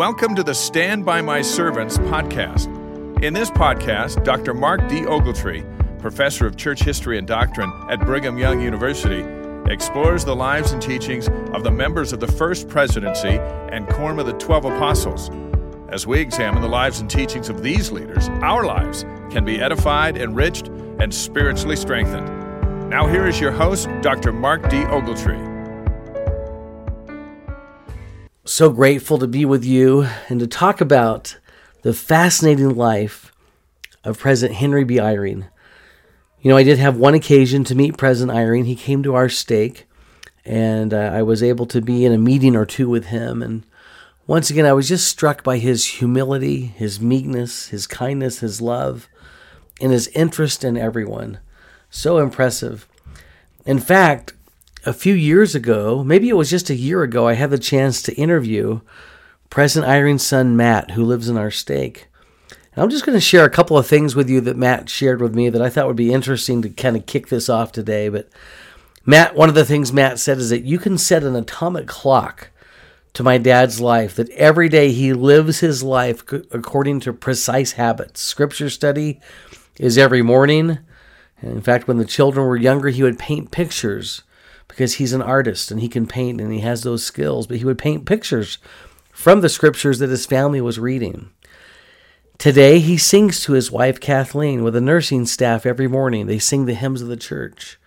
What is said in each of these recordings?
Welcome to the Stand By My Servants podcast. In this podcast, Dr. Mark D. Ogletree, professor of church history and doctrine at Brigham Young University, explores the lives and teachings of the members of the First Presidency and Quorum of the Twelve Apostles. As we examine the lives and teachings of these leaders, our lives can be edified, enriched, and spiritually strengthened. Now, here is your host, Dr. Mark D. Ogletree. So grateful to be with you and to talk about the fascinating life of President Henry B. Eyring. You know, I did have one occasion to meet President Eyring. He came to our stake, and uh, I was able to be in a meeting or two with him. And once again, I was just struck by his humility, his meekness, his kindness, his love, and his interest in everyone. So impressive. In fact, a few years ago, maybe it was just a year ago, I had the chance to interview President Eyring's son, Matt, who lives in our stake. And I'm just going to share a couple of things with you that Matt shared with me that I thought would be interesting to kind of kick this off today. But Matt, one of the things Matt said is that you can set an atomic clock to my dad's life, that every day he lives his life according to precise habits. Scripture study is every morning. And in fact, when the children were younger, he would paint pictures because he's an artist and he can paint and he has those skills. But he would paint pictures from the scriptures that his family was reading. Today, he sings to his wife Kathleen with a nursing staff every morning. They sing the hymns of the church.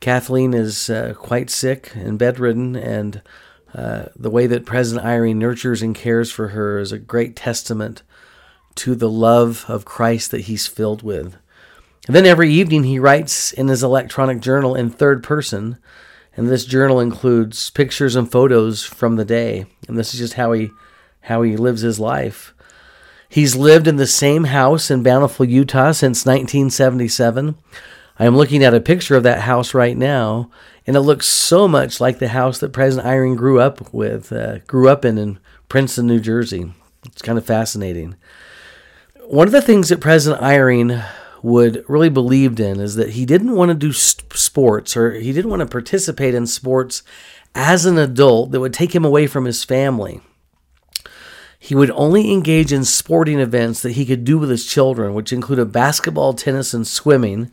Kathleen is uh, quite sick and bedridden, and uh, the way that President Eyring nurtures and cares for her is a great testament to the love of Christ that he's filled with. Then every evening he writes in his electronic journal in third person, and this journal includes pictures and photos from the day. And this is just how he how he lives his life. He's lived in the same house in Bountiful, Utah since 1977. I am looking at a picture of that house right now, and it looks so much like the house that President Eyring grew up with, uh, grew up in in Princeton, New Jersey. It's kind of fascinating. One of the things that President Eyring would really believed in is that he didn't want to do sports or he didn't want to participate in sports as an adult that would take him away from his family. He would only engage in sporting events that he could do with his children, which included basketball, tennis, and swimming.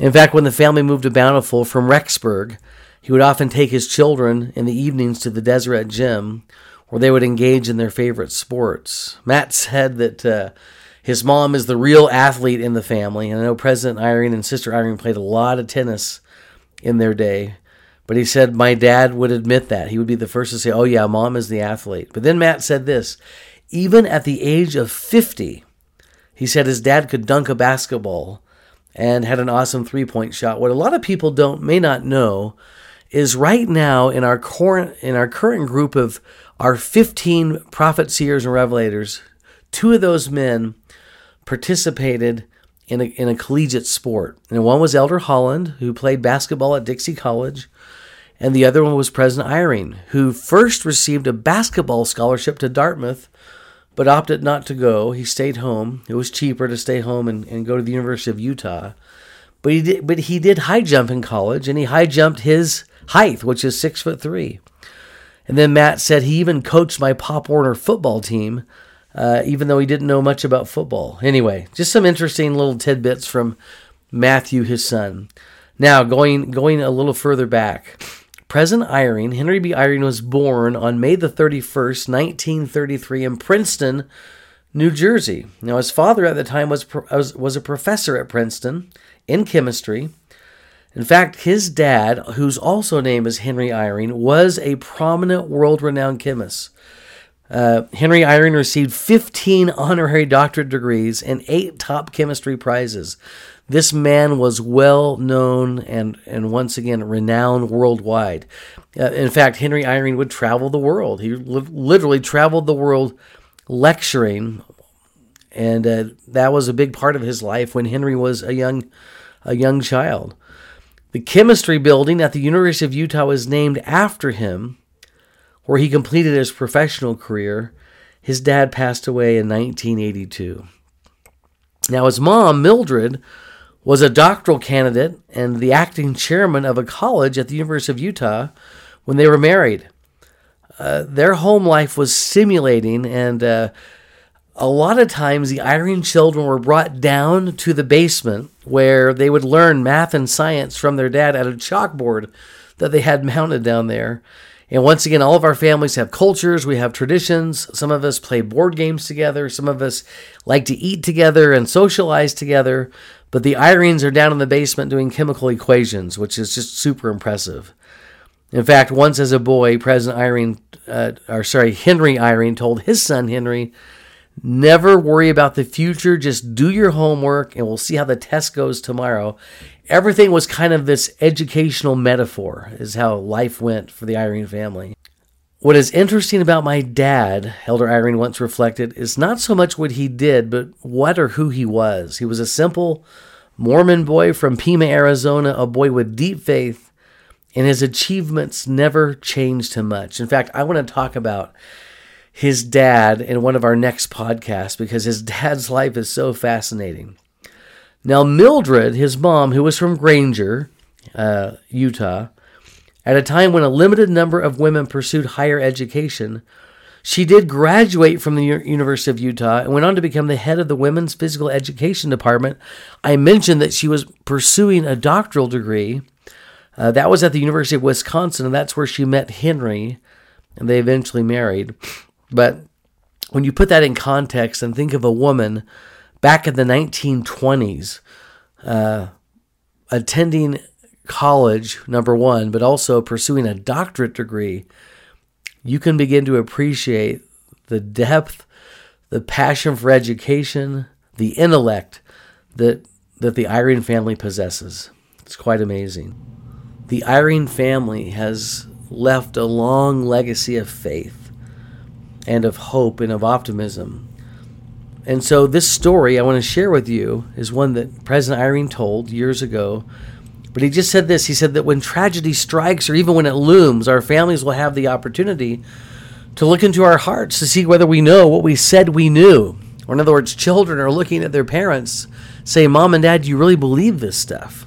In fact, when the family moved to Bountiful from Rexburg, he would often take his children in the evenings to the Deseret Gym, where they would engage in their favorite sports. Matt said that uh, his mom is the real athlete in the family. And I know President Eyring and Sister Eyring played a lot of tennis in their day. But he said, My dad would admit that. He would be the first to say, Oh, yeah, mom is the athlete. But then Matt said this even at the age of 50, he said his dad could dunk a basketball and had an awesome three point shot. What a lot of people don't may not know is right now in our current in our current group of our 15 prophet seers and revelators, two of those men participated in a, in a collegiate sport. And one was Elder Holland, who played basketball at Dixie College, and the other one was President Eyring, who first received a basketball scholarship to Dartmouth, but opted not to go. He stayed home. It was cheaper to stay home and, and go to the University of Utah. But he did, but he did high jump in college, and he high jumped his height, which is six foot three. And then Matt said he even coached my Pop Warner football team uh, even though he didn't know much about football. Anyway, just some interesting little tidbits from Matthew, his son. Now, going going a little further back, President Eyring, Henry B. Eyring, was born on May the 31st, 1933, in Princeton, New Jersey. Now, his father at the time was, was, a professor at Princeton in chemistry. In fact, his dad, whose also name is Henry Eyring, was a prominent world renowned chemist. Uh, Henry Eyring received 15 honorary doctorate degrees and eight top chemistry prizes. This man was well known and, and once again renowned worldwide. Uh, in fact, Henry Eyring would travel the world. He li- literally traveled the world lecturing, and uh, that was a big part of his life when Henry was a young a young child. The chemistry building at the University of Utah was named after him where he completed his professional career, his dad passed away in 1982. Now, his mom, Mildred, was a doctoral candidate and the acting chairman of a college at the University of Utah when they were married. uh, their home life was stimulating, and uh, a lot of times the Eyring children were brought down to the basement where they would learn math and science from their dad at a chalkboard that they had mounted down there. And once again, all of our families have cultures, we have traditions. Some of us play board games together, some of us like to eat together and socialize together. But the Eyrings are down in the basement doing chemical equations, which is just super impressive. In fact, once as a boy, President Eyring, uh, or sorry, Henry Eyring told his son Henry, never worry about the future, just do your homework and we'll see how the test goes tomorrow. Everything was kind of this educational metaphor, is how life went for the Eyring family. What is interesting about my dad, Elder Eyring once reflected, is not so much what he did, but what or who he was. He was a simple Mormon boy from Pima, Arizona, a boy with deep faith and his achievements never changed him much. In fact, I want to talk about his dad in one of our next podcasts because his dad's life is so fascinating. Now, Mildred, his mom, who was from Granger, uh, Utah, at a time when a limited number of women pursued higher education, she did graduate from the University of Utah and went on to become the head of the Women's Physical Education Department. I mentioned that she was pursuing a doctoral degree uh, that was at the University of Wisconsin, and that's where she met Henry, and they eventually married. But when you put that in context and think of a woman back in the 1920s uh, attending college, number one, but also pursuing a doctorate degree, you can begin to appreciate the depth, the passion for education, the intellect that, that the Eyring family possesses. It's quite amazing the Eyring family has left a long legacy of faith and of hope and of optimism. And so, this story I want to share with you is one that President Eyring told years ago. But he just said this he said that when tragedy strikes, or even when it looms, our families will have the opportunity to look into our hearts to see whether we know what we said we knew. Or, in other words, children are looking at their parents, say, Mom and Dad, do you really believe this stuff?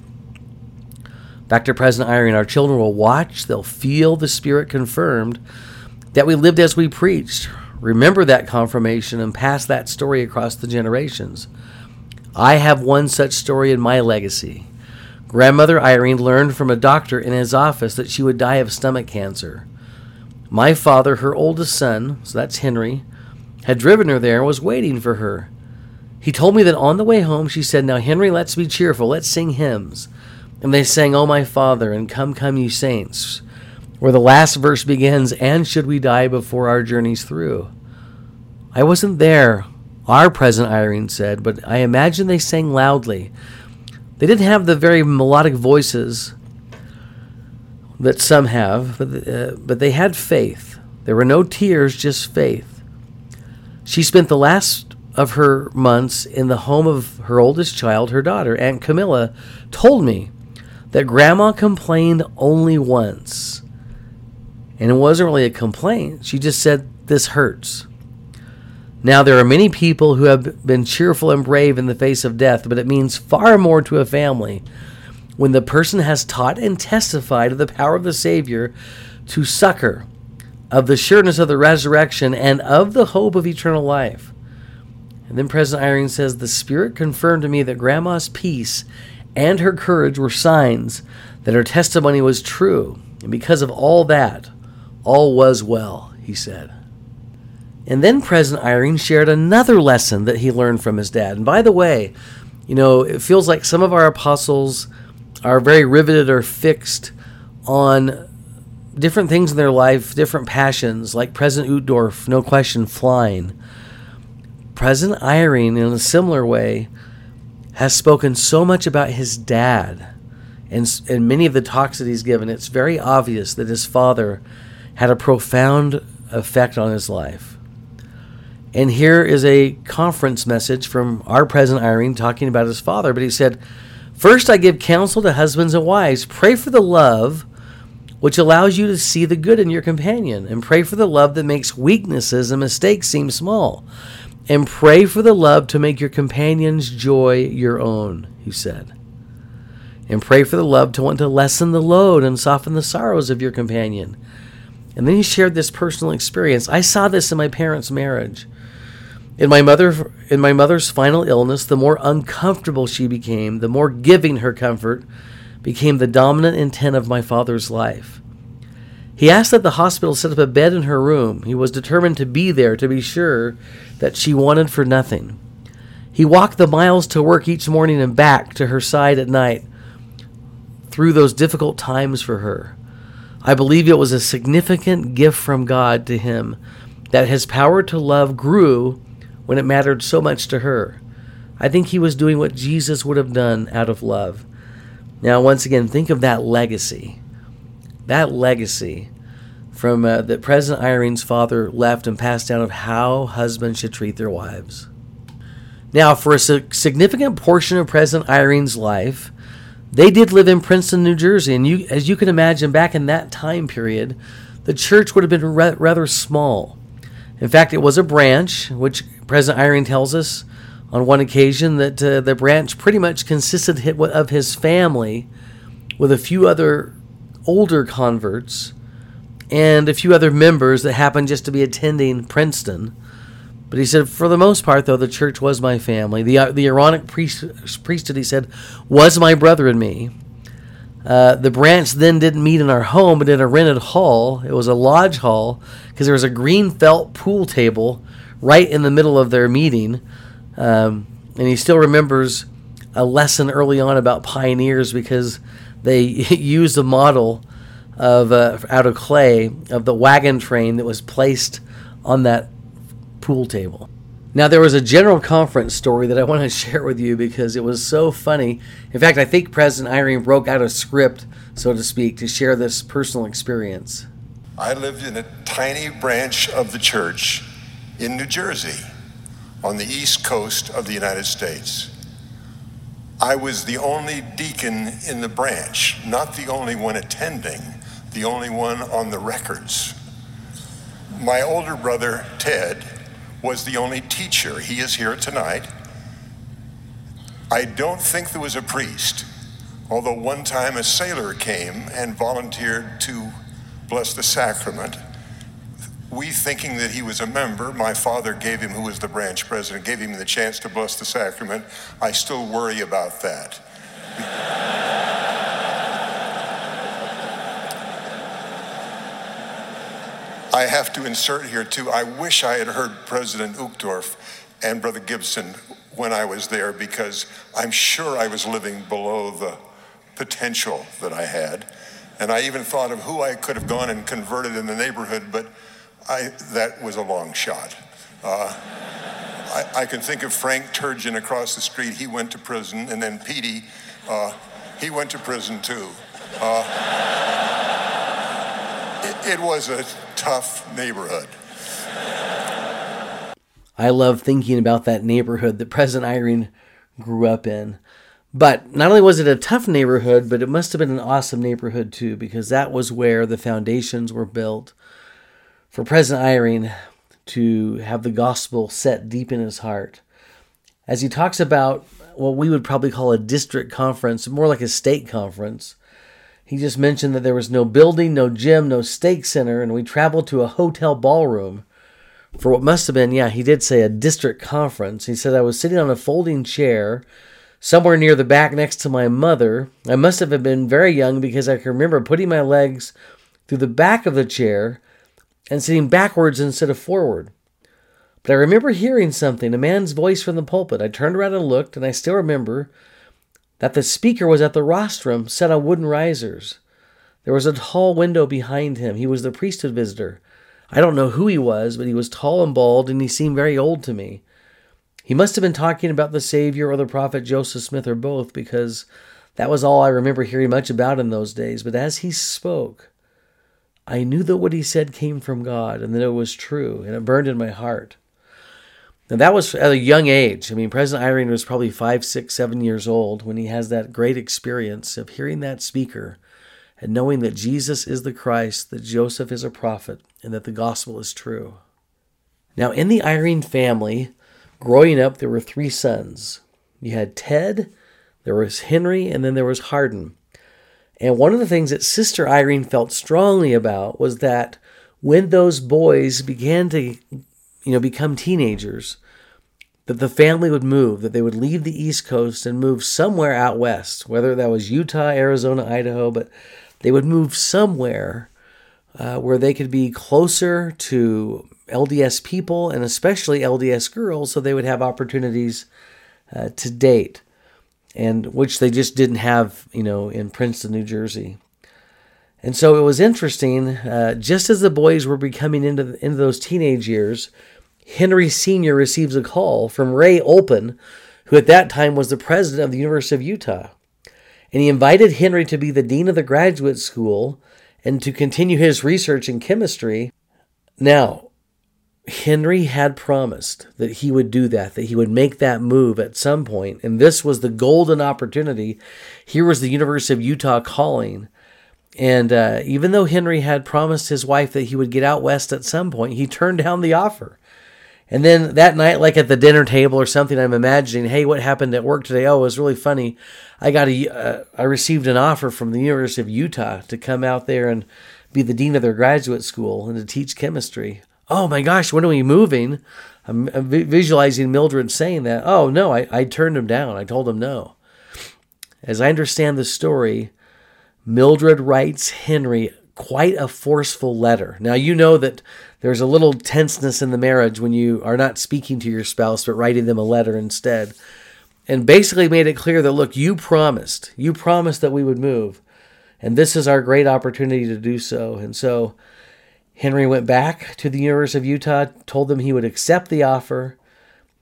Back to President Eyring, our children will watch, they'll feel the Spirit confirmed that we lived as we preached. Remember that confirmation and pass that story across the generations. I have one such story in my legacy. Grandmother Eyring learned from a doctor in his office that she would die of stomach cancer. My father, her oldest son, so that's Henry, had driven her there and was waiting for her. He told me that on the way home she said, Now, Henry, let's be cheerful. Let's sing hymns. And they sang, O my Father, and Come, Come, ye saints, where the last verse begins, And should we die before our journey's through? I wasn't there, our present Eyring said, but I imagine they sang loudly. They didn't have the very melodic voices that some have, but, uh, but they had faith. There were no tears, just faith. She spent the last of her months in the home of her oldest child, her daughter, Aunt Camilla, told me that grandma complained only once. And it wasn't really a complaint. She just said, This hurts. Now, there are many people who have been cheerful and brave in the face of death, but it means far more to a family when the person has taught and testified of the power of the Savior to succor, of the sureness of the resurrection, and of the hope of eternal life. And then President Eyring says, The Spirit confirmed to me that Grandma's peace and her courage were signs that her testimony was true. And because of all that, all was well, he said. And then President Eyring shared another lesson that he learned from his dad. And by the way, you know, it feels like some of our apostles are very riveted or fixed on different things in their life, different passions, like President Uchtdorf, no question, flying. President Eyring, in a similar way, has spoken so much about his dad. And in many of the talks that he's given, it's very obvious that his father had a profound effect on his life. And here is a conference message from our President Eyring talking about his father. But he said, First, I give counsel to husbands and wives. Pray for the love which allows you to see the good in your companion, and pray for the love that makes weaknesses and mistakes seem small and pray for the love to make your companion's joy your own, he said. And pray for the love to want to lessen the load and soften the sorrows of your companion. And then he shared this personal experience. I saw this in my parents' marriage. In my mother in my mother's final illness, the more uncomfortable she became, the more giving her comfort became the dominant intent of my father's life. He asked that the hospital set up a bed in her room. He was determined to be there to be sure that she wanted for nothing. He walked the miles to work each morning and back to her side at night through those difficult times for her. I believe it was a significant gift from God to him that his power to love grew when it mattered so much to her. I think he was doing what Jesus would have done out of love. Now, once again, think of that legacy. That legacy from uh, that President Eyring's father left and passed down of how husbands should treat their wives. Now, for a significant portion of President Eyring's life, they did live in Princeton, New Jersey, and you, as you can imagine, back in that time period, the church would have been rather small. In fact, it was a branch, which President Eyring tells us on one occasion that uh, the branch pretty much consisted of his family, with a few other older converts and a few other members that happened just to be attending Princeton. But he said, for the most part, though, the church was my family. The, uh, the Aaronic priest, priesthood, he said, was my brother and me. Uh, the branch then didn't meet in our home, but in a rented hall. It was a lodge hall because there was a green felt pool table right in the middle of their meeting. Um, and he still remembers a lesson early on about pioneers because they used a model of uh, out of clay of the wagon train that was placed on that pool table. Now, there was a general conference story that I want to share with you because it was so funny. In fact, I think President Eyring broke out a script, so to speak, to share this personal experience. I lived in a tiny branch of the church in New Jersey on the east coast of the United States. I was the only deacon in the branch, not the only one attending, the only one on the records. My older brother, Ted, was the only teacher. He is here tonight. I don't think there was a priest, although one time a sailor came and volunteered to bless the sacrament. We, thinking that he was a member, my father gave him, who was the branch president, gave him the chance to bless the sacrament. I still worry about that. I have to insert here too, I wish I had heard President Uchtdorf and Brother Gibson when I was there because I'm sure I was living below the potential that I had. And I even thought of who I could have gone and converted in the neighborhood, but I, that was a long shot. Uh, I, I, can think of Frank Turgeon across the street. He went to prison, and then Petey, uh, he went to prison too. Uh, it, was a tough neighborhood. I love thinking about that neighborhood that President Eyring grew up in. But not only was it a tough neighborhood, but it must have been an awesome neighborhood too, because that was where the foundations were built for President Eyring to have the gospel set deep in his heart. As he talks about what we would probably call a district conference, more like a state conference, he just mentioned that there was no building, no gym, no stake center, and we traveled to a hotel ballroom for what must have been, yeah, he did say a district conference. He said I was sitting on a folding chair somewhere near the back next to my mother. I must have been very young because I can remember putting my legs through the back of the chair and sitting backwards instead of forward. But I remember hearing something, a man's voice from the pulpit. I turned around and looked, and I still remember that the speaker was at the rostrum set on wooden risers. There was a tall window behind him. He was the priesthood visitor. I don't know who he was, but he was tall and bald, and he seemed very old to me. He must have been talking about the Savior or the prophet Joseph Smith or both, because that was all I remember hearing much about in those days. But as he spoke, I knew that what he said came from God and that it was true, and it burned in my heart. And that was at a young age. I mean, President Eyring was probably five, six, seven years old when he has that great experience of hearing that speaker and knowing that Jesus is the Christ, that Joseph is a prophet, and that the gospel is true. Now, in the Eyring family, growing up, there were three sons. You had Ted, there was Henry, and then there was Hardin. And one of the things that Sister Eyring felt strongly about was that when those boys began to, you know, become teenagers, that the family would move, that they would leave the East Coast and move somewhere out west, whether that was Utah, Arizona, Idaho, but they would move somewhere uh, where they could be closer to LDS people and especially LDS girls, so they would have opportunities uh, to date, and which they just didn't have, you know, in Princeton, New Jersey. And so it was interesting. Uh, just as the boys were becoming into into those teenage years, Henry Sr. receives a call from Ray Olpin, who at that time was the president of the University of Utah. And he invited Henry to be the dean of the graduate school and to continue his research in chemistry. Now, Henry had promised that he would do that, that he would make that move at some point, and this was the golden opportunity. Here was the University of Utah calling. And uh, even though Henry had promised his wife that he would get out west at some point, he turned down the offer. And then that night, like at the dinner table or something, I'm imagining, hey, what happened at work today? Oh, it was really funny. I got a, uh, I received an offer from the University of Utah to come out there and be the dean of their graduate school and to teach chemistry. Oh my gosh, when are we moving? I'm, I'm visualizing Mildred saying that. Oh no, I, I turned him down. I told him no. As I understand the story, Mildred writes Henry quite a forceful letter. Now, you know that there's a little tenseness in the marriage when you are not speaking to your spouse, but writing them a letter instead. And basically made it clear that, look, you promised, you promised that we would move. And this is our great opportunity to do so. And so Henry went back to the University of Utah, told them he would accept the offer,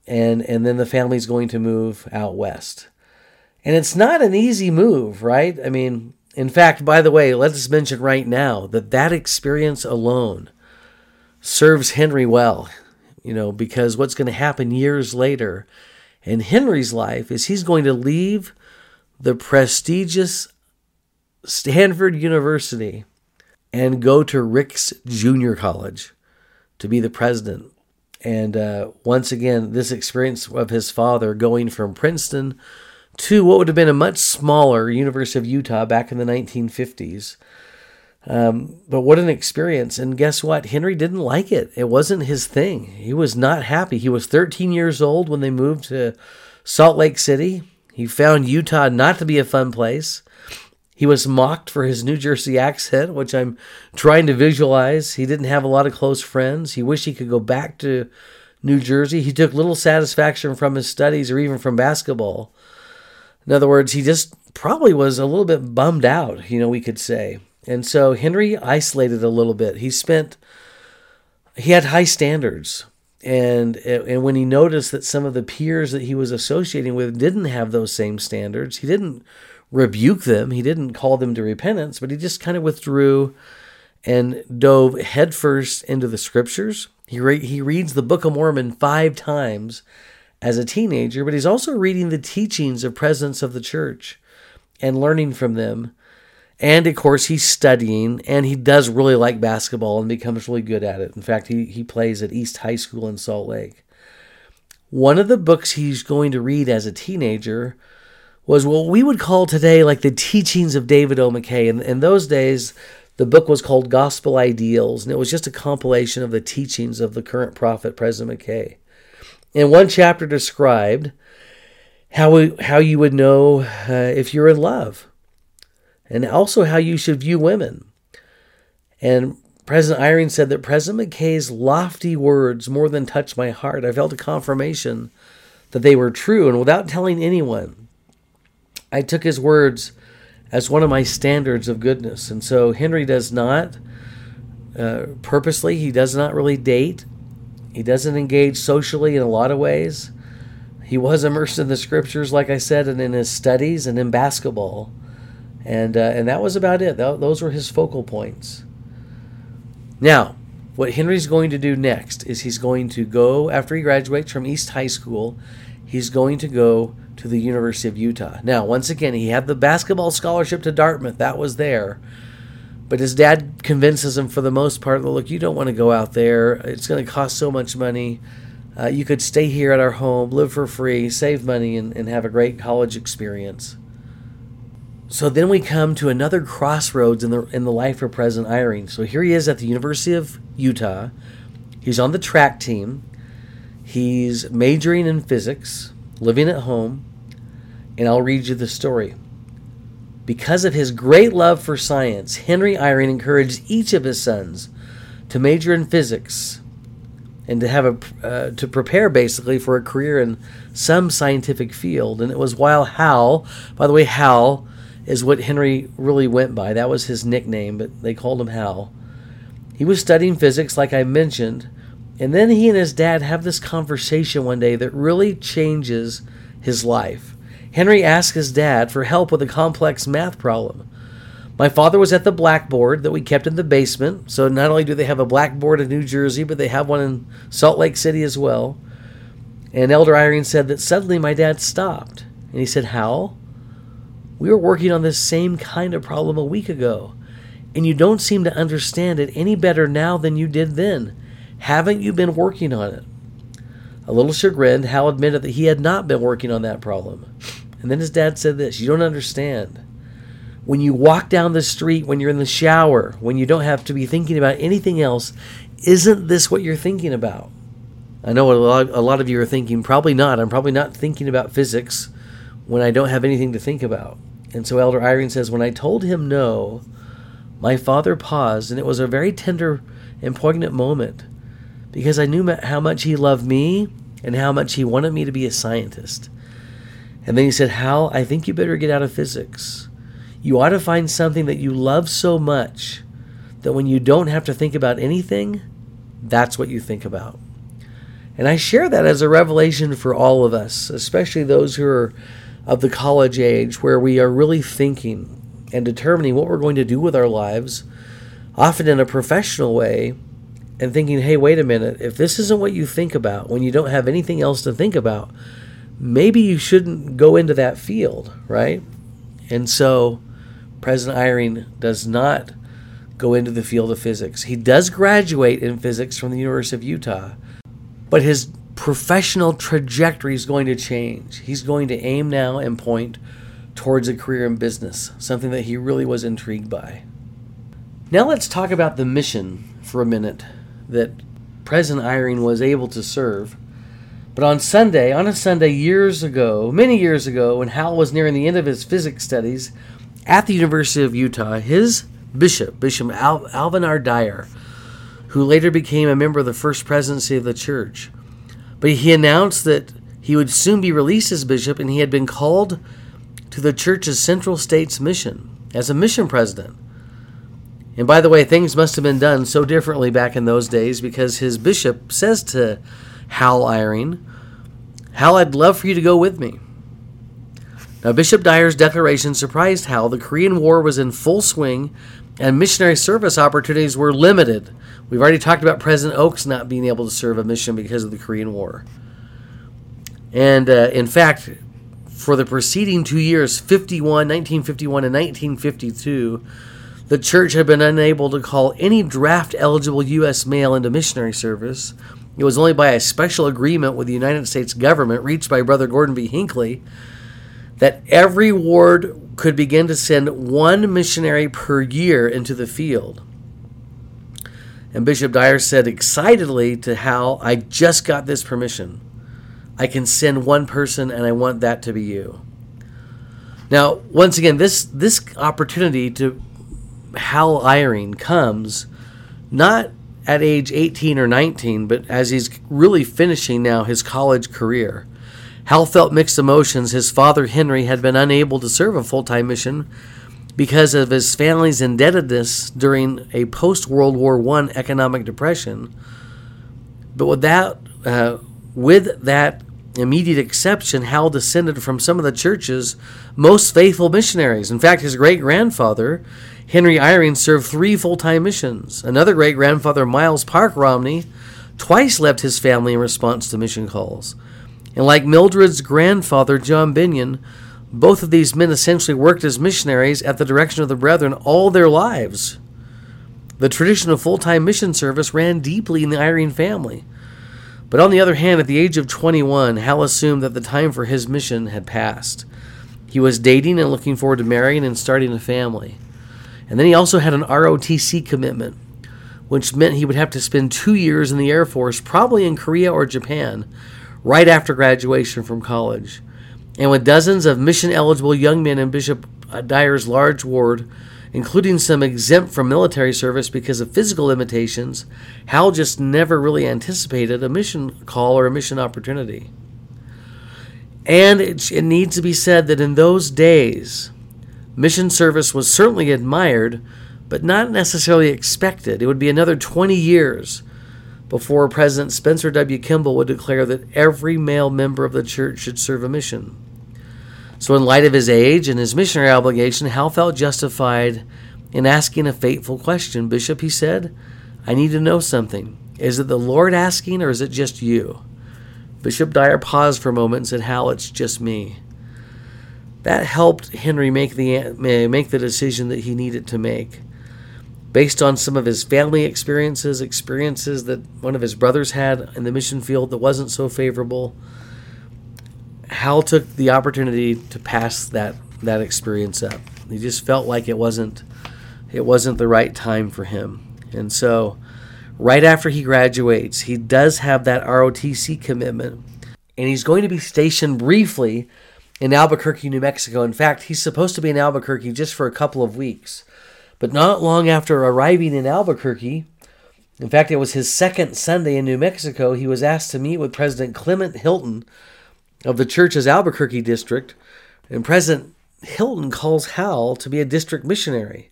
and, and then the family's going to move out west. And it's not an easy move, right? I mean, in fact, by the way, let's mention right now that that experience alone serves Henry well, you know, because what's going to happen years later in Henry's life is he's going to leave the prestigious Stanford University and go to Ricks Junior College to be the president. And uh, once again, this experience of his father going from Princeton to what would have been a much smaller University of Utah back in the 1950s. Um, but what an experience. And guess what? Henry didn't like it. It wasn't his thing. He was not happy. He was 13 years old when they moved to Salt Lake City. He found Utah not to be a fun place. He was mocked for his New Jersey accent, which I'm trying to visualize. He didn't have a lot of close friends. He wished he could go back to New Jersey. He took little satisfaction from his studies or even from basketball. In other words, he just probably was a little bit bummed out, you know, we could say. And so Henry isolated a little bit. He spent, he had high standards. And, and when he noticed that some of the peers that he was associating with didn't have those same standards, he didn't rebuke them. He didn't call them to repentance, but he just kind of withdrew and dove headfirst into the scriptures. He, re- he reads the Book of Mormon five times as a teenager, but he's also reading the teachings of presidents of the church and learning from them. And of course, he's studying and he does really like basketball and becomes really good at it. In fact, he, he plays at East High School in Salt Lake. One of the books he's going to read as a teenager was what we would call today like the teachings of David O. McKay. And in those days, the book was called Gospel Ideals, and it was just a compilation of the teachings of the current prophet, President McKay. And one chapter described how, we, how you would know uh, if you're in love, and also how you should view women. And President Eyring said that President McKay's lofty words more than touched my heart. I felt a confirmation that they were true, and without telling anyone, I took his words as one of my standards of goodness. And so Henry does not uh, purposely, he does not really date he doesn't engage socially in a lot of ways. He was immersed in the scriptures, like I said, and in his studies and in basketball. And, uh, and that was about it. those were his focal points. Now, what Henry's going to do next is he's going to go, after he graduates from East High School, he's going to go to the University of Utah. Now, once again, he had the basketball scholarship to Dartmouth, that was there. But his dad convinces him for the most part, that, look, you don't want to go out there. It's going to cost so much money. Uh, you could stay here at our home, live for free, save money, and, and have a great college experience. so then we come to another crossroads in the in the life of President Eyring. So here he is at the University of Utah. He's on the track team. He's majoring in physics, living at home, and I'll read you the story. Because of his great love for science, Henry Eyring encouraged each of his sons to major in physics and to have a uh, to prepare basically for a career in some scientific field. And it was while Hal, by the way, Hal is what Henry really went by. That was his nickname, but they called him Hal. He was studying physics, like I mentioned, and then he and his dad have this conversation one day that really changes his life. Henry asked his dad for help with a complex math problem. My father was at the blackboard that we kept in the basement, so not only do they have a blackboard in New Jersey, but they have one in Salt Lake City as well. And Elder Eyring said that suddenly my dad stopped. And he said, Hal, we were working on this same kind of problem a week ago, and you don't seem to understand it any better now than you did then. Haven't you been working on it? A little chagrined, Hal admitted that he had not been working on that problem. And then his dad said this You don't understand. When you walk down the street, when you're in the shower, when you don't have to be thinking about anything else, isn't this what you're thinking about? I know a lot, a lot of you are thinking, probably not. I'm probably not thinking about physics when I don't have anything to think about. And so Elder Eyring says, When I told him no, my father paused, and it was a very tender and poignant moment because I knew how much he loved me and how much he wanted me to be a scientist. And then he said, Hal, I think you better get out of physics. You ought to find something that you love so much that when you don't have to think about anything, that's what you think about. And I share that as a revelation for all of us, especially those who are of the college age, where we are really thinking and determining what we're going to do with our lives, often in a professional way, and thinking, hey, wait a minute, if this isn't what you think about when you don't have anything else to think about, maybe you shouldn't go into that field, right? And so President Eyring does not go into the field of physics. He does graduate in physics from the University of Utah, but his professional trajectory is going to change. He's going to aim now and point towards a career in business, something that he really was intrigued by. Now let's talk about the mission for a minute that President Eyring was able to serve. But on Sunday, on a Sunday years ago, many years ago, when Hal was nearing the end of his physics studies at the University of Utah, his bishop, Bishop Al- Alvin R. Dyer, who later became a member of the first presidency of the church, but he announced that he would soon be released as bishop and he had been called to the church's Central States mission as a mission president. And by the way, things must have been done so differently back in those days because his bishop says to Hal Eyring, Hal, I'd love for you to go with me. Now, Bishop Dyer's declaration surprised Hal. The Korean War was in full swing, and missionary service opportunities were limited. We've already talked about President Oaks not being able to serve a mission because of the Korean War. And uh, in fact, for the preceding two years, 51, 1951 and 1952, the church had been unable to call any draft eligible U.S. male into missionary service. It was only by a special agreement with the United States government reached by Brother Gordon B. Hinckley that every ward could begin to send one missionary per year into the field. And Bishop Dyer said excitedly to Hal, I just got this permission. I can send one person, and I want that to be you. Now, once again, this this opportunity to Hal Eyring comes not at age 18 or 19, but as he's really finishing now his college career. Hal felt mixed emotions. His father, Henry, had been unable to serve a full time mission because of his family's indebtedness during a post World War I economic depression. But with that, uh, with that immediate exception, Hal descended from some of the church's most faithful missionaries. In fact, his great grandfather, Henry Eyring, served three full time missions. Another great grandfather, Miles Park Romney, twice left his family in response to mission calls. And like Mildred's grandfather, John Bennion, both of these men essentially worked as missionaries at the direction of the brethren all their lives. The tradition of full time mission service ran deeply in the Eyring family. But on the other hand, at the age of 21, Hal assumed that the time for his mission had passed. He was dating and looking forward to marrying and starting a family. And then he also had an ROTC commitment, which meant he would have to spend two years in the Air Force, probably in Korea or Japan, right after graduation from college. And with dozens of mission eligible young men in Bishop Dyer's large ward, including some exempt from military service because of physical limitations, Hal just never really anticipated a mission call or a mission opportunity. And it, it needs to be said that in those days, mission service was certainly admired, but not necessarily expected. It would be another 20 years before President Spencer W. Kimball would declare that every male member of the church should serve a mission. So, in light of his age and his missionary obligation, Hal felt justified in asking a fateful question. Bishop, he said, I need to know something. Is it the Lord asking, or is it just you? Bishop Dyer paused for a moment and said, Hal, it's just me. That helped Henry make the, make the decision that he needed to make. Based on some of his family experiences, experiences that one of his brothers had in the mission field that wasn't so favorable, Hal took the opportunity to pass that that experience up. He just felt like it wasn't it wasn't the right time for him. And so right after he graduates, he does have that ROTC commitment and he's going to be stationed briefly in Albuquerque, New Mexico. In fact, he's supposed to be in Albuquerque just for a couple of weeks. But not long after arriving in Albuquerque, in fact, it was his second Sunday in New Mexico, he was asked to meet with President Clement Hilton, of the church's Albuquerque district, and President Hilton calls Hal to be a district missionary.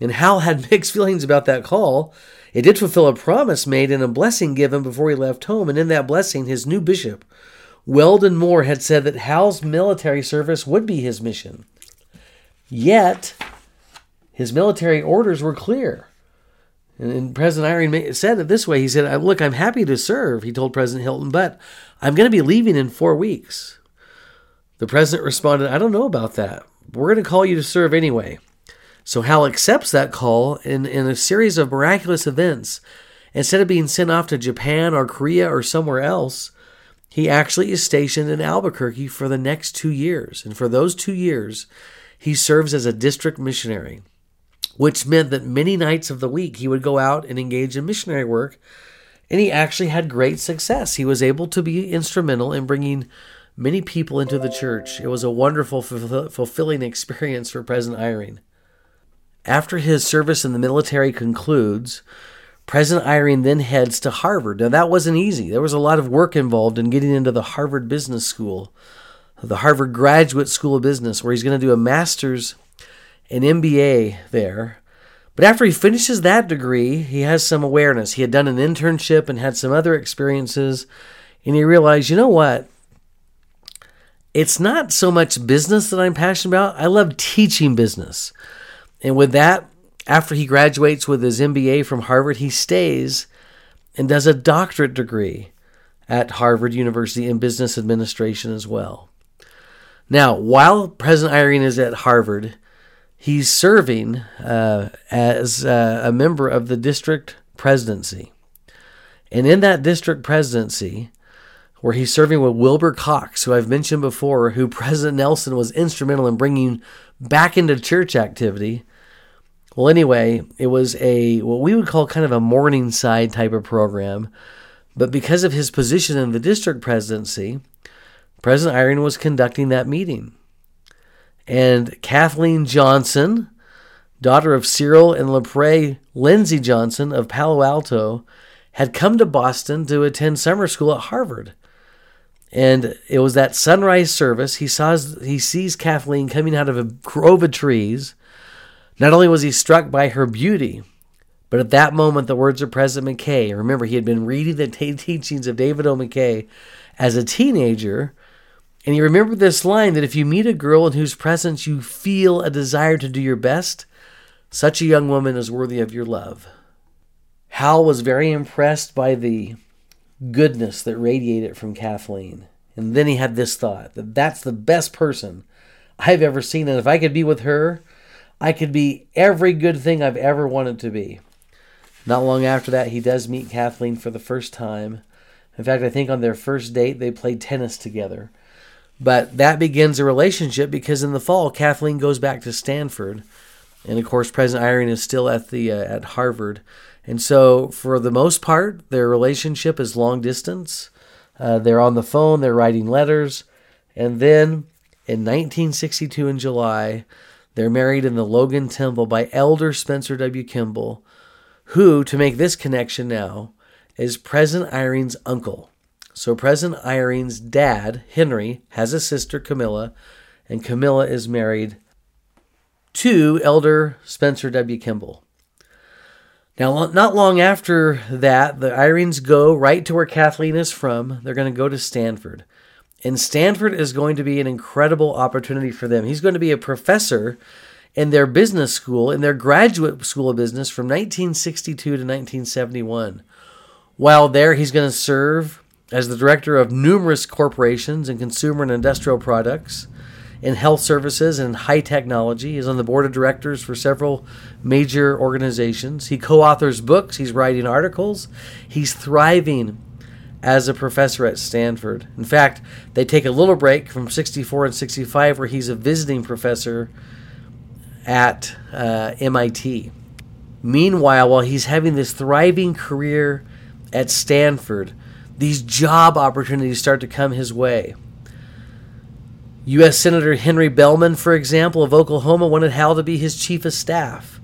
And Hal had mixed feelings about that call. It did fulfill a promise made and a blessing given before he left home, and in that blessing, his new bishop, Weldon Moore, had said that Hal's military service would be his mission. Yet, his military orders were clear. And President Eyring said it this way. He said, Look, I'm happy to serve, he told President Hilton, but I'm going to be leaving in four weeks. The president responded, I don't know about that. We're going to call you to serve anyway. So Hal accepts that call in, in a series of miraculous events. Instead of being sent off to Japan or Korea or somewhere else, he actually is stationed in Albuquerque for the next two years. And for those two years, he serves as a district missionary, which meant that many nights of the week he would go out and engage in missionary work and he actually had great success. He was able to be instrumental in bringing many people into the church. It was a wonderful, fulfilling experience for President Eyring. After his service in the military concludes, President Eyring then heads to Harvard. Now, that wasn't easy. There was a lot of work involved in getting into the Harvard Business School, the Harvard Graduate School of Business, where he's going to do a master's and MBA there. But after he finishes that degree, he has some awareness. He had done an internship and had some other experiences, and he realized, you know what? It's not so much business that I'm passionate about. I love teaching business. And with that, after he graduates with his MBA from Harvard, he stays and does a doctorate degree at Harvard University in business administration as well. Now, while President Eyring is at Harvard, he's serving uh, as uh, a member of the district presidency. And in that district presidency, where he's serving with Wilbur Cox, who I've mentioned before, who President Nelson was instrumental in bringing back into church activity. Well, anyway, it was a what we would call kind of a Morningside type of program. But because of his position in the district presidency, President Eyring was conducting that meeting. And Kathleen Johnson, daughter of Cyril and LaPrele Lindsay Johnson of Palo Alto, had come to Boston to attend summer school at Harvard. And it was that sunrise service. He saws he sees Kathleen coming out of a grove of trees. Not only was he struck by her beauty, but at that moment, the words of President McKay. Remember, he had been reading the teachings of David O. McKay as a teenager, and he remembered this line that if you meet a girl in whose presence you feel a desire to do your best, such a young woman is worthy of your love. Hal was very impressed by the goodness that radiated from Kathleen. And then he had this thought that that's the best person I've ever seen. And if I could be with her, I could be every good thing I've ever wanted to be. Not long after that, he does meet Kathleen for the first time. In fact, I think on their first date, they played tennis together. But that begins a relationship because in the fall, Kathleen goes back to Stanford, and of course, President Eyring is still at the uh, at Harvard, and so for the most part, their relationship is long distance. Uh, they're on the phone, they're writing letters, and then in 1962 in July, they're married in the Logan Temple by Elder Spencer W. Kimball, who, to make this connection now, is President Eyring's uncle. So President Eyring's dad, Henry, has a sister, Camilla, and Camilla is married to Elder Spencer W. Kimball. Now, not long after that, the Eyrings go right to where Kathleen is from. They're going to go to Stanford. And Stanford is going to be an incredible opportunity for them. He's going to be a professor in their business school, in their graduate school of business from 1962 to 1971. While there, he's going to serve as the director of numerous corporations in consumer and industrial products, in health services and high technology. He's on the board of directors for several major organizations. He co authors books, he's writing articles, he's thriving as a professor at Stanford. In fact, they take a little break from 64 and 65 where he's a visiting professor at uh, MIT. Meanwhile, while he's having this thriving career at Stanford, these job opportunities start to come his way. U.S. Senator Henry Bellmon, for example, of Oklahoma, wanted Hal to be his chief of staff.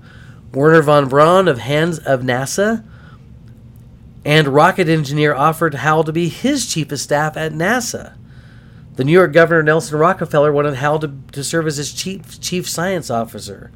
Wernher von Braun of, Hans, of NASA and rocket engineer offered Hal to be his chief of staff at NASA. The New York Governor Nelson Rockefeller wanted Hal to, to serve as his chief chief science officer.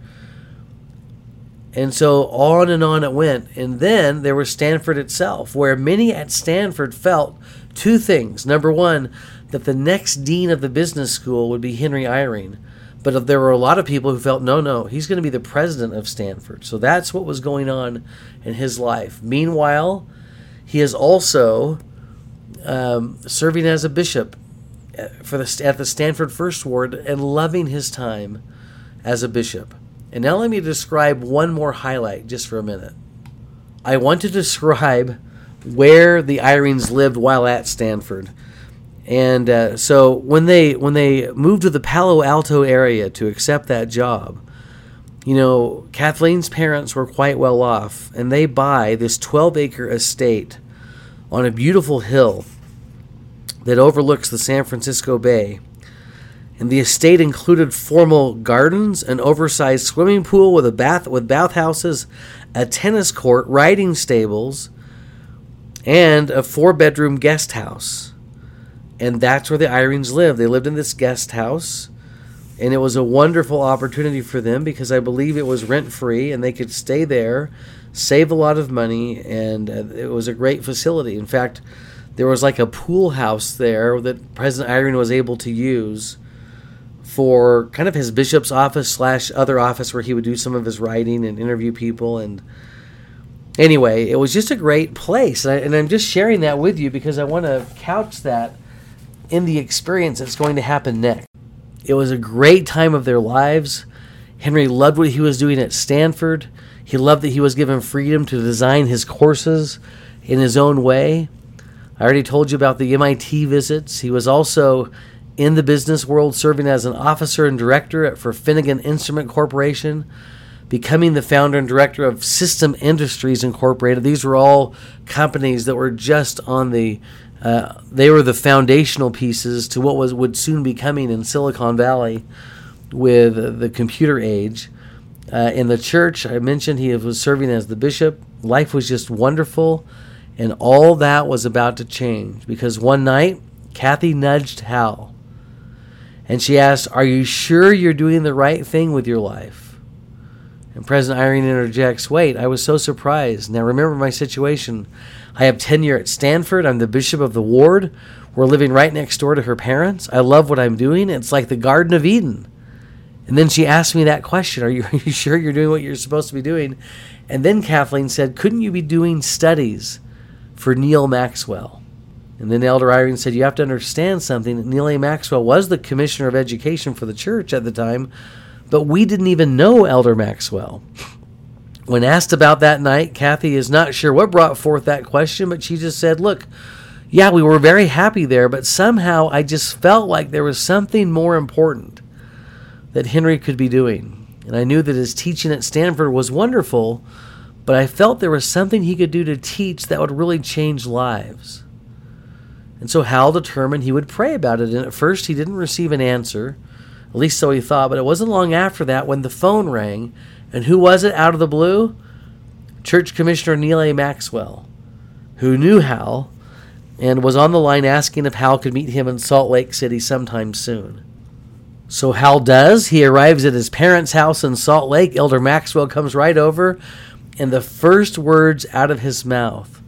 And so on and on it went. And then there was Stanford itself, where many at Stanford felt two things. Number one, that the next dean of the business school would be Henry Eyring. But there were a lot of people who felt, no, no, he's going to be the president of Stanford. So that's what was going on in his life. Meanwhile, he is also um, serving as a bishop uh, for the, at the Stanford First Ward and loving his time as a bishop. And now let me describe one more highlight just for a minute. I want to describe where the Eyrings lived while at Stanford. And uh, so when they when they moved to the Palo Alto area to accept that job, you know, Kathleen's parents were quite well off, and they buy this 12 acre estate on a beautiful hill that overlooks the San Francisco Bay. And the estate included formal gardens, an oversized swimming pool with a bath with bathhouses, a tennis court, riding stables, and a four bedroom guest house and that's where the Eyrings lived. They lived in this guest house, and it was a wonderful opportunity for them because I believe it was rent free, and they could stay there, save a lot of money, and uh, it was a great facility. In fact, there was like a pool house there that President Eyring was able to use for kind of his bishop's office slash other office where he would do some of his writing and interview people and anyway it was just a great place and, I, am just sharing that with you because i want to couch that in the experience that's going to happen next. It was a great time of their lives. Henry loved what he was doing at Stanford. He loved that he was given freedom to design his courses in his own way. I already told you about the MIT visits. He was also in the business world serving as an officer and director at, for Finnigan Instrument Corporation, becoming the founder and director of System Industries Incorporated. These were all companies that were just on the uh, they were the foundational pieces to what was would soon be coming in Silicon Valley with the computer age. Uh, in the church, I mentioned he was serving as the bishop. Life was just wonderful, and all that was about to change because one night, Kathy nudged Hal, and she asked, "Are you sure you're doing the right thing with your life?" And President Eyring interjects, "Wait, I was so surprised. Now remember my situation." I have tenure at Stanford. I'm the bishop of the ward. We're living right next door to her parents. I love what I'm doing. It's like the Garden of Eden. And then she asked me that question Are you, are you sure you're doing what you're supposed to be doing? And then Kathleen said, Couldn't you be doing studies for Neal Maxwell? And then Elder Eyring said, You have to understand something. Neal A. Maxwell was the commissioner of education for the church at the time, but we didn't even know Elder Maxwell. When asked about that night, Kathy is not sure what brought forth that question, but she just said, Look, yeah, we were very happy there, but somehow I just felt like there was something more important that Henry could be doing. And I knew that his teaching at Stanford was wonderful, but I felt there was something he could do to teach that would really change lives. And so Hal determined he would pray about it. And at first, he didn't receive an answer, at least so he thought, but it wasn't long after that when the phone rang. And who was it out of the blue? Church Commissioner Neal A. Maxwell, who knew Hal and was on the line asking if Hal could meet him in Salt Lake City sometime soon. So Hal does. He arrives at his parents' house in Salt Lake. Elder Maxwell comes right over, and the first words out of his mouth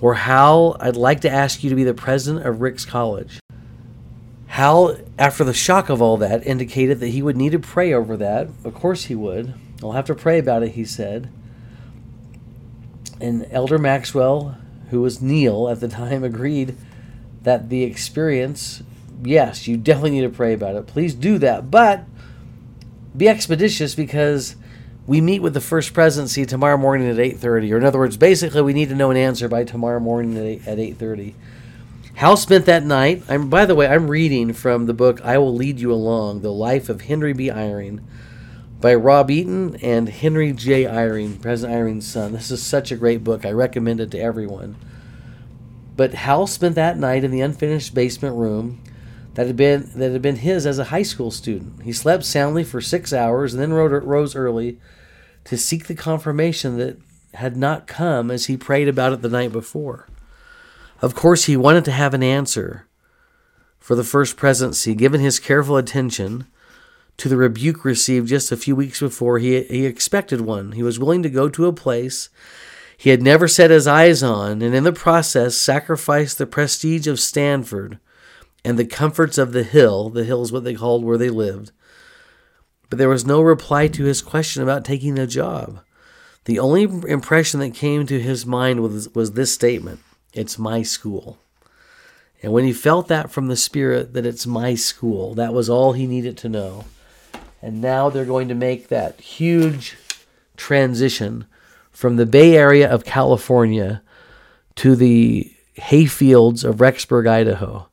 were Hal, I'd like to ask you to be the president of Ricks College. Hal, after the shock of all that, indicated that he would need to pray over that. Of course he would. I'll have to pray about it, he said. And Elder Maxwell who was Neal at the time, agreed that the experience, yes, you definitely need to pray about it. Please do that, but be expeditious because we meet with the first presidency tomorrow morning at 8.30 or in other words basically we need to know an answer by tomorrow morning at 8.30 hal spent that night i'm by the way i'm reading from the book i will lead you along the life of henry b eyring by Rob Eaton and Henry J. Eyring, President Eyring's son. This is such a great book. I recommend it to everyone. But Hal spent that night in the unfinished basement room that had been that had been his as a high school student. He slept soundly for six hours and then rose early to seek the confirmation that had not come as he prayed about it the night before. Of course, he wanted to have an answer for the first presidency, given his careful attention to the rebuke received just a few weeks before, he, he expected one. He was willing to go to a place he had never set his eyes on, and in the process sacrifice the prestige of Stanford and the comforts of the hill. The hill is what they called where they lived. But there was no reply to his question about taking the job. The only impression that came to his mind was, was this statement It's my school. And when he felt that from the Spirit, that it's my school, that was all he needed to know. And now they're going to make that huge transition from the Bay Area of California to the hayfields of Rexburg, Idaho.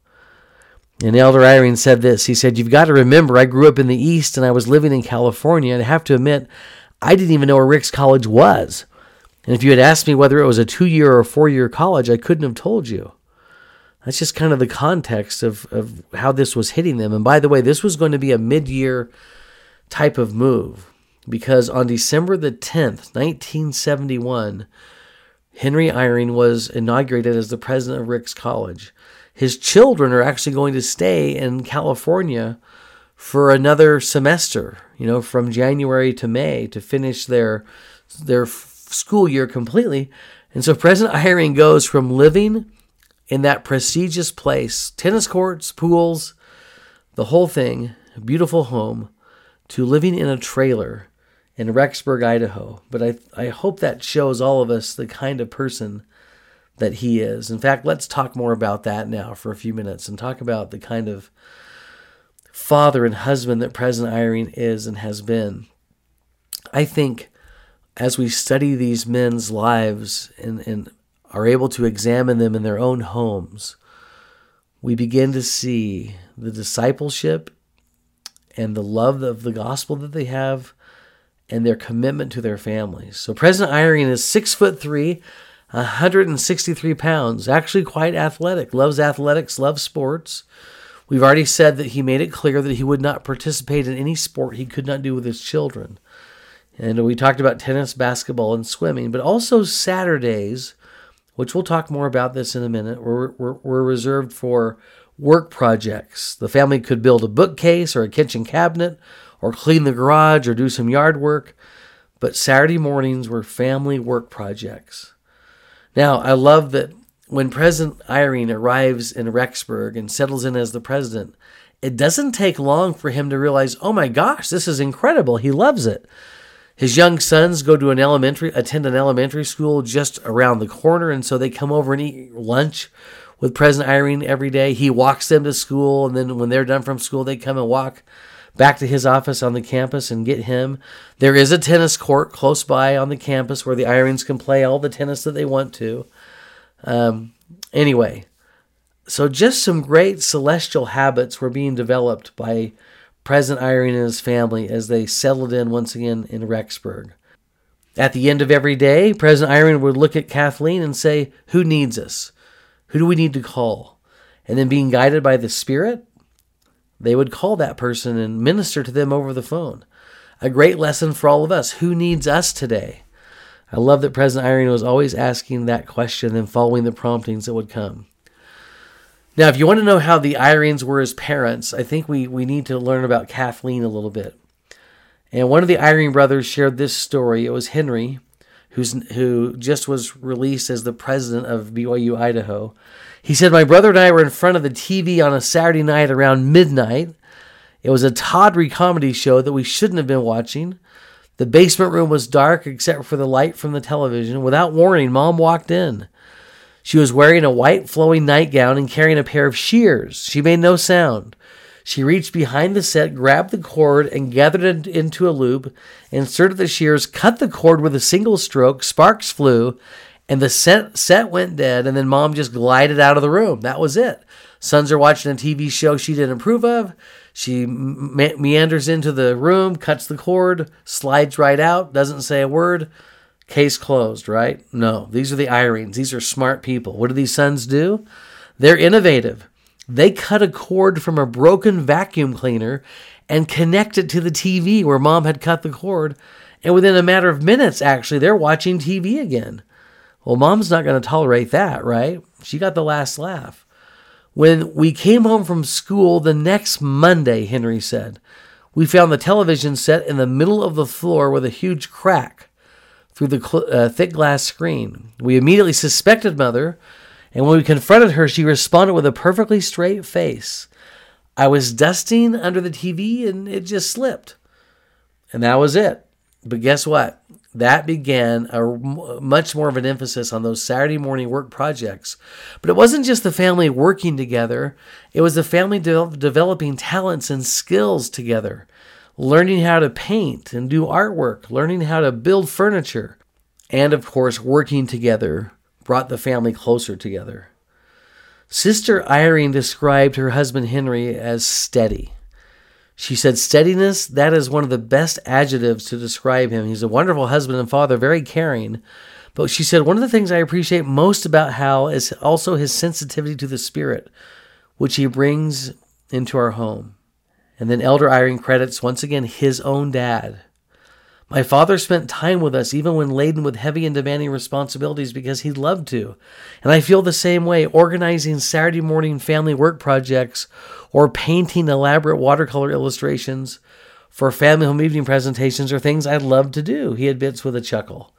And Elder Eyring said this. He said, You've got to remember, I grew up in the East and I was living in California. And I have to admit, I didn't even know where Ricks College was. And if you had asked me whether it was a two year or four year college, I couldn't have told you. That's just kind of the context of, of how this was hitting them. And by the way, this was going to be a mid year type of move because on December the 10th, 1971, Henry Eyring was inaugurated as the president of Ricks College. His children are actually going to stay in California for another semester, you know, from January to May to finish their their school year completely. And so President Eyring goes from living in that prestigious place, tennis courts, pools, the whole thing, beautiful home, to living in a trailer in Rexburg, Idaho. But I, I hope that shows all of us the kind of person that he is. In fact, let's talk more about that now for a few minutes and talk about the kind of father and husband that President Eyring is and has been. I think as we study these men's lives and, and are able to examine them in their own homes, we begin to see the discipleship and the love of the gospel that they have and their commitment to their families. So President Eyring is six foot three, 163 pounds, actually quite athletic, loves athletics, loves sports. We've already said that he made it clear that he would not participate in any sport he could not do with his children. And we talked about tennis, basketball, and swimming, but also Saturdays, which we'll talk more about this in a minute, were, were, were reserved for work projects. The family could build a bookcase or a kitchen cabinet or clean the garage or do some yard work. But Saturday mornings were family work projects. Now, I love that when President Eyring arrives in Rexburg and settles in as the president, it doesn't take long for him to realize, oh my gosh, this is incredible. He loves it. His young sons go to an elementary, attend an elementary school just around the corner, and so they come over and eat lunch with President Eyring every day. He walks them to school, and then when they're done from school, they come and walk back to his office on the campus and get him. There is a tennis court close by on the campus where the Eyrings can play all the tennis that they want to. Um, anyway, So, just some great celestial habits were being developed by President Eyring and his family as they settled in once again in Rexburg. At the end of every day, President Eyring would look at Kathleen and say, Who needs us? Who do we need to call? And then, being guided by the Spirit, they would call that person and minister to them over the phone. A great lesson for all of us. Who needs us today? I love that President Eyring was always asking that question and following the promptings that would come. Now, if you want to know how the Eyrings were as parents, I think we, we need to learn about Kathleen a little bit. And one of the Eyring brothers shared this story. It was Henry, who's, who just was released as the president of BYU Idaho. He said, My brother and I were in front of the TV on a Saturday night around midnight. It was a tawdry comedy show that we shouldn't have been watching. The basement room was dark except for the light from the television. Without warning, Mom walked in. She was wearing a white flowing nightgown and carrying a pair of shears. She made no sound. She reached behind the set, grabbed the cord, and gathered it into a loop, inserted the shears, cut the cord with a single stroke, sparks flew, and the set, set went dead, and then mom just glided out of the room. That was it. Sons are watching a TV show she didn't approve of. She me- meanders into the room, cuts the cord, slides right out, doesn't say a word. Case closed, right? No, these are the Eyrings. These are smart people. What do these sons do? They're innovative. They cut a cord from a broken vacuum cleaner and connect it to the TV where mom had cut the cord. And within a matter of minutes, actually, they're watching TV again. Well, mom's not going to tolerate that, right? She got the last laugh. When we came home from school the next Monday, Henry said, we found the television set in the middle of the floor with a huge crack through the cl- uh, thick glass screen. We immediately suspected Mother, and when we confronted her, she responded with a perfectly straight face. I was dusting under the TV and it just slipped. And that was it. But guess what? That began a much more of an emphasis on those Saturday morning work projects. But it wasn't just the family working together, it was the family de- developing talents and skills together learning how to paint and do artwork, learning how to build furniture, and of course, working together brought the family closer together. Sister Eyring described her husband Henry as steady. She said, Steadiness, that is one of the best adjectives to describe him. He's a wonderful husband and father, very caring. But she said, One of the things I appreciate most about Hal is also his sensitivity to the Spirit, which he brings into our home. And then Elder Eyring credits once again his own dad. My father spent time with us even when laden with heavy and demanding responsibilities because he loved to. And I feel the same way organizing Saturday morning family work projects or painting elaborate watercolor illustrations for family home evening presentations are things I love to do, he admits with a chuckle.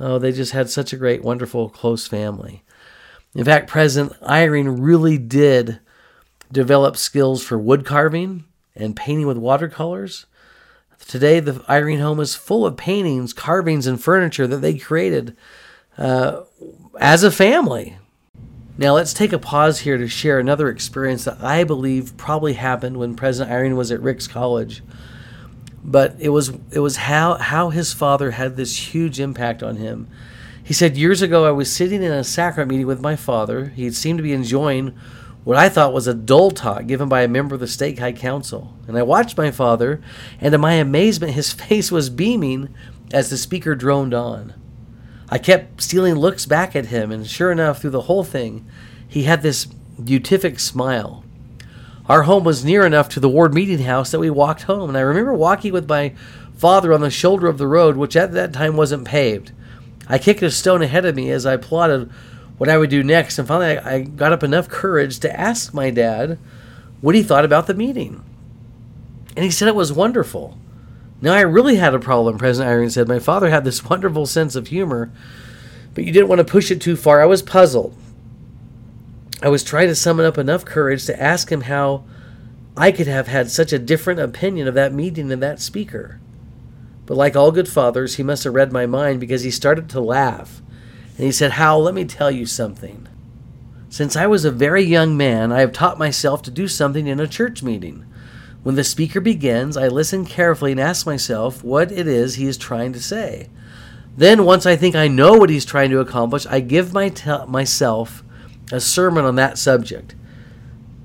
Oh, they just had such a great, wonderful, close family. In fact, President Eyring really did develop skills for wood carving and painting with watercolors. Today, the Eyring home is full of paintings, carvings, and furniture that they created uh, as a family. Now, let's take a pause here to share another experience that I believe probably happened when President Eyring was at Ricks College. But it was it was how how his father had this huge impact on him. He said years ago I was sitting in a sacrament meeting with my father. He seemed to be enjoying what I thought was a dull talk given by a member of the Stake High Council. And I watched my father, and to my amazement, his face was beaming as the speaker droned on. I kept stealing looks back at him, and sure enough, through the whole thing, he had this beatific smile. Our home was near enough to the ward meeting house that we walked home, and I remember walking with my father on the shoulder of the road, which at that time wasn't paved. I kicked a stone ahead of me as I plotted what I would do next. And finally, I, I got up enough courage to ask my dad what he thought about the meeting. And he said it was wonderful. Now, I really had a problem, President Eyring said. My father had this wonderful sense of humor, but you didn't want to push it too far. I was puzzled. I was trying to summon up enough courage to ask him how I could have had such a different opinion of that meeting and that speaker. But like all good fathers, he must have read my mind because he started to laugh and he said, Hal, let me tell you something. Since I was a very young man, I have taught myself to do something in a church meeting. When the speaker begins, I listen carefully and ask myself what it is he is trying to say. Then, once I think I know what he's trying to accomplish, I give my te- myself a sermon on that subject.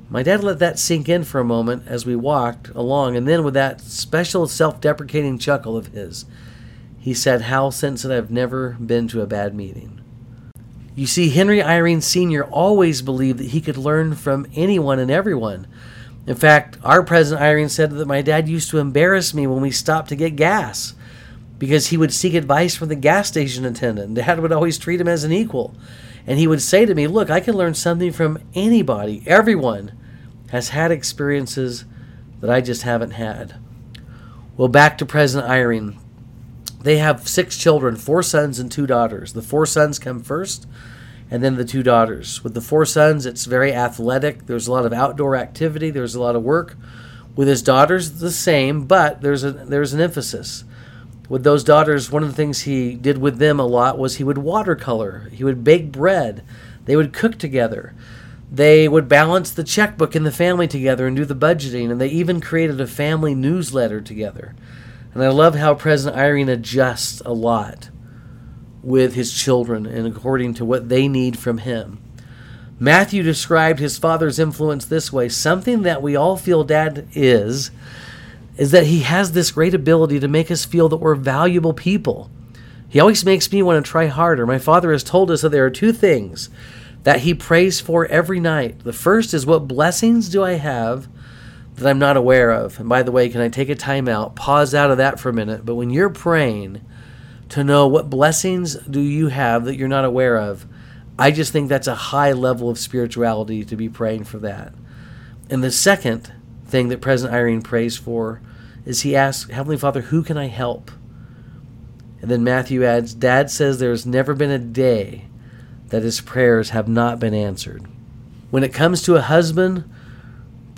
My dad let that sink in for a moment as we walked along, and then with that special self deprecating chuckle of his, he said, Hal, since I've never been to a bad meeting. You see, Henry Eyring Sr. always believed that he could learn from anyone and everyone. In fact, our President Eyring said that my dad used to embarrass me when we stopped to get gas because he would seek advice from the gas station attendant. Dad would always treat him as an equal. And he would say to me, Look, I can learn something from anybody, everyone has had experiences that I just haven't had. Well, back to President Eyring. They have six children, four sons and two daughters. The four sons come first, and then the two daughters. With the four sons, it's very athletic. There's a lot of outdoor activity. There's a lot of work. With his daughters, the same, but there's a there's an emphasis. With those daughters, one of the things he did with them a lot was he would watercolor. He would bake bread. They would cook together. They would balance the checkbook in the family together and do the budgeting, and they even created a family newsletter together. And I love how President Eyring adjusts a lot with his children and according to what they need from him. Matthew described his father's influence this way something that we all feel dad is, is that he has this great ability to make us feel that we're valuable people. He always makes me want to try harder. My father has told us that there are two things that he prays for every night. The first is what blessings do I have that I'm not aware of? And by the way, can I take a time out, pause out of that for a minute? But when you're praying to know what blessings do you have that you're not aware of, I just think that's a high level of spirituality to be praying for that. And the second thing that President Eyring prays for is he asks, Heavenly Father, who can I help? And then Matthew adds, Dad says there's never been a day that his prayers have not been answered. When it comes to a husband,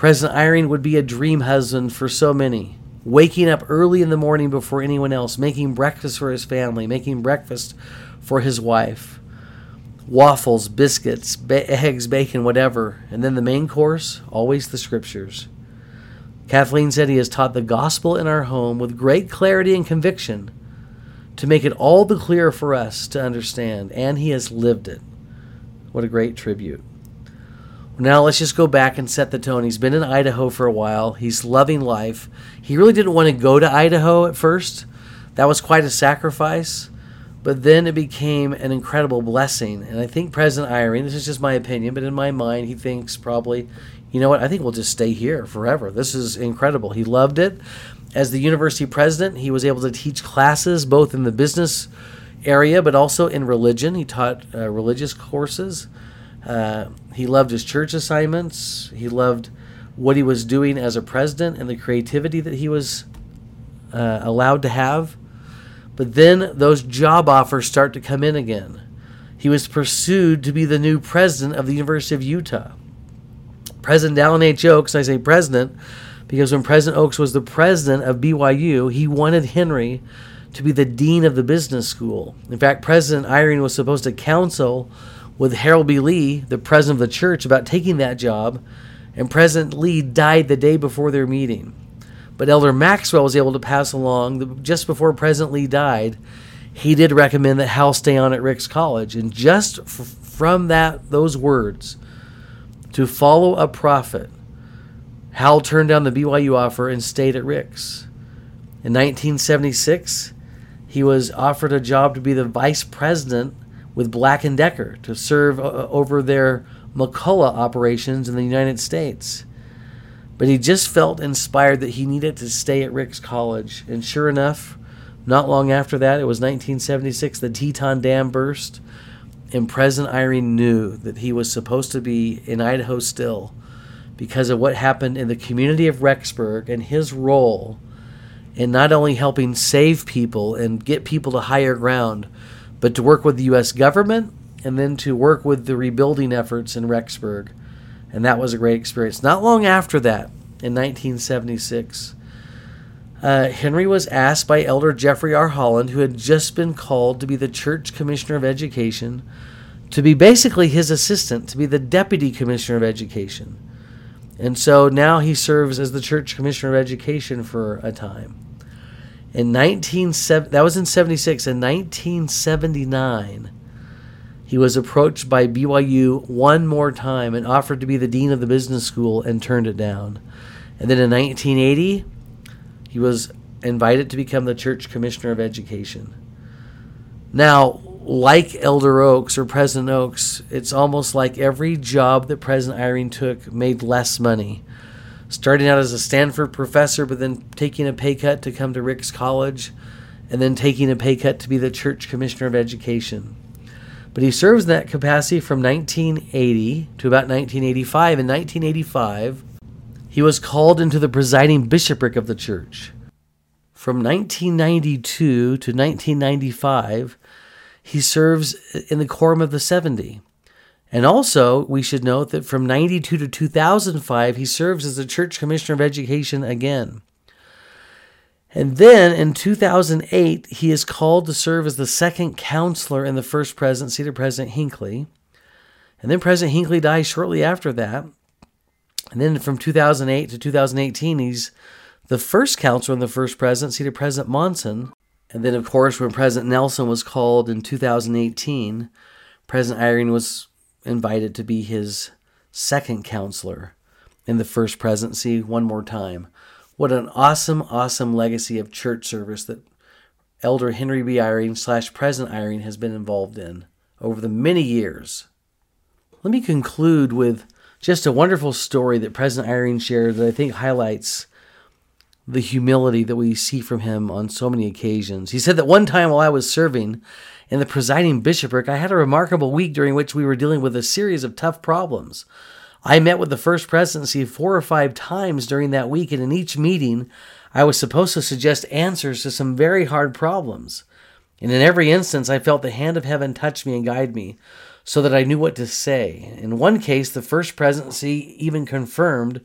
President Eyring would be a dream husband for so many. Waking up early in the morning before anyone else, making breakfast for his family, making breakfast for his wife. Waffles, biscuits, ba- eggs, bacon, whatever. And then the main course, always the scriptures. Kathleen said he has taught the gospel in our home with great clarity and conviction to make it all the clearer for us to understand, and he has lived it. What a great tribute. Now let's just go back and set the tone. He's been in Idaho for a while. He's loving life. He really didn't want to go to Idaho at first. That was quite a sacrifice. But then it became an incredible blessing. And I think President Eyring, this is just my opinion, but in my mind, he thinks probably, you know what, I think we'll just stay here forever. This is incredible. He loved it. As the university president, he was able to teach classes both in the business area but also in religion. He taught uh, religious courses. Uh, he loved his church assignments. He loved what he was doing as a president and the creativity that he was uh, allowed to have. But then those job offers start to come in again. He was pursued to be the new president of the University of Utah. President Dallin H. Oaks, I say president because when President Oaks was the president of BYU, he wanted Henry to be the dean of the business school. In fact, President Eyring was supposed to counsel with Harold B. Lee, the president of the church, about taking that job, and President Lee died the day before their meeting. But Elder Maxwell was able to pass along just before President Lee died. He did recommend that Hal stay on at Ricks College, and just f- from that those words, to follow a prophet Hal turned down the BYU offer and stayed at Ricks. In 1976, he was offered a job to be the vice president with Black & Decker to serve uh, over their McCulloch operations in the United States. But he just felt inspired that he needed to stay at Ricks College. And sure enough, not long after that, it was 1976, the Teton Dam burst, and President Eyring knew that he was supposed to be in Idaho still because of what happened in the community of Rexburg and his role in not only helping save people and get people to higher ground, but to work with the U.S. government and then to work with the rebuilding efforts in Rexburg. And that was a great experience. Not long after that, in 1976, uh, Henry was asked by Elder Jeffrey R. Holland, who had just been called to be the Church Commissioner of Education, to be basically his assistant, to be the Deputy Commissioner of Education. And so now he serves as the church commissioner of education for a time. In 19 that was in 76 in 1979 he was approached by BYU one more time and offered to be the dean of the business school and turned it down. And then in 1980, he was invited to become the church commissioner of education. Now, like Elder Oaks or President Oaks, it's almost like every job that President Eyring took made less money. Starting out as a Stanford professor, but then taking a pay cut to come to Ricks College, and then taking a pay cut to be the church commissioner of education. But he serves in that capacity from 1980 to about 1985. In 1985, he was called into the presiding bishopric of the church. From 1992 to 1995, he serves in the Quorum of the 70. And also, we should note that from 92 to 2005, he serves as the Church Commissioner of Education again. And then in 2008, he is called to serve as the second counselor in the first presidency to President Hinckley. And then President Hinckley dies shortly after that. And then from 2008 to 2018, he's the first counselor in the first presidency to President Monson. And then, of course, when President Nelson was called in 2018, President Eyring was invited to be his second counselor in the first presidency one more time. What an awesome, awesome legacy of church service that Elder Henry B. Eyring slash President Eyring has been involved in over the many years. Let me conclude with just a wonderful story that President Eyring shared that I think highlights the humility that we see from him on so many occasions. He said that one time while I was serving in the presiding bishopric, I had a remarkable week during which we were dealing with a series of tough problems. I met with the first presidency four or five times during that week, and in each meeting, I was supposed to suggest answers to some very hard problems. And in every instance, I felt the hand of heaven touch me and guide me so that I knew what to say. In one case, the first presidency even confirmed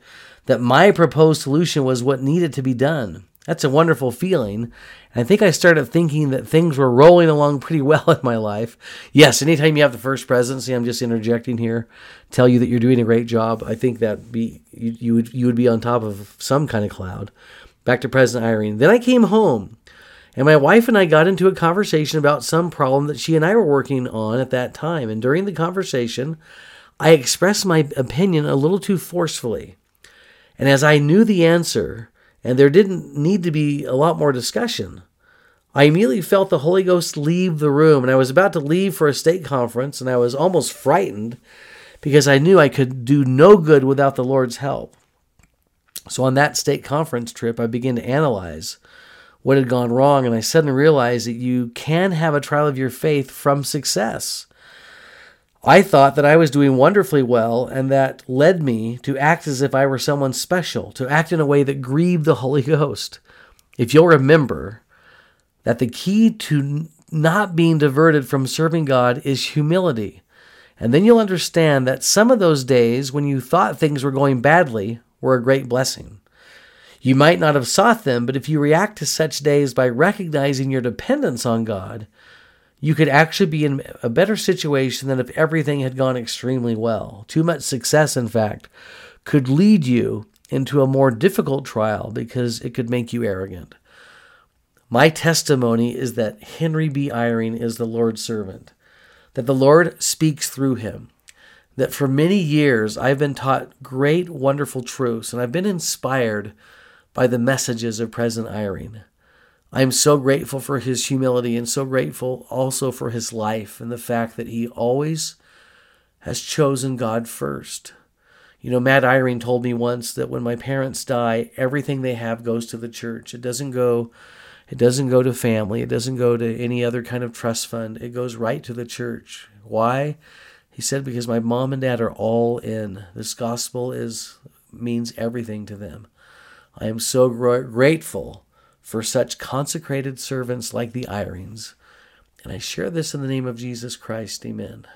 that my proposed solution was what needed to be done. That's a wonderful feeling. And I think I started thinking that things were rolling along pretty well in my life. Yes, anytime you have the first presidency, I'm just interjecting here, tell you that you're doing a great job. I think that be you, you would you would be on top of some kind of cloud. Back to President Eyring. Then I came home, and my wife and I got into a conversation about some problem that she and I were working on at that time. And during the conversation, I expressed my opinion a little too forcefully. And as I knew the answer, and there didn't need to be a lot more discussion, I immediately felt the Holy Ghost leave the room, and I was about to leave for a stake conference, and I was almost frightened because I knew I could do no good without the Lord's help. So on that stake conference trip, I began to analyze what had gone wrong, and I suddenly realized that you can have a trial of your faith from success. I thought that I was doing wonderfully well, and that led me to act as if I were someone special, to act in a way that grieved the Holy Ghost. If you'll remember that the key to not being diverted from serving God is humility. And then you'll understand that some of those days when you thought things were going badly were a great blessing. You might not have sought them, but if you react to such days by recognizing your dependence on God, you could actually be in a better situation than if everything had gone extremely well. Too much success, in fact, could lead you into a more difficult trial because it could make you arrogant. My testimony is that Henry B. Eyring is the Lord's servant, that the Lord speaks through him, that for many years I've been taught great, wonderful truths, and I've been inspired by the messages of President Eyring. I am so grateful for his humility and so grateful also for his life and the fact that he always has chosen God first. You know, Matt Eyring told me once that when my parents die, everything they have goes to the church. It doesn't go it doesn't go to family, it doesn't go to any other kind of trust fund. It goes right to the church. Why? He said because my mom and dad are all in. This gospel is means everything to them. I am so grateful for such consecrated servants like the Eyrings. And I share this in the name of Jesus Christ. Amen.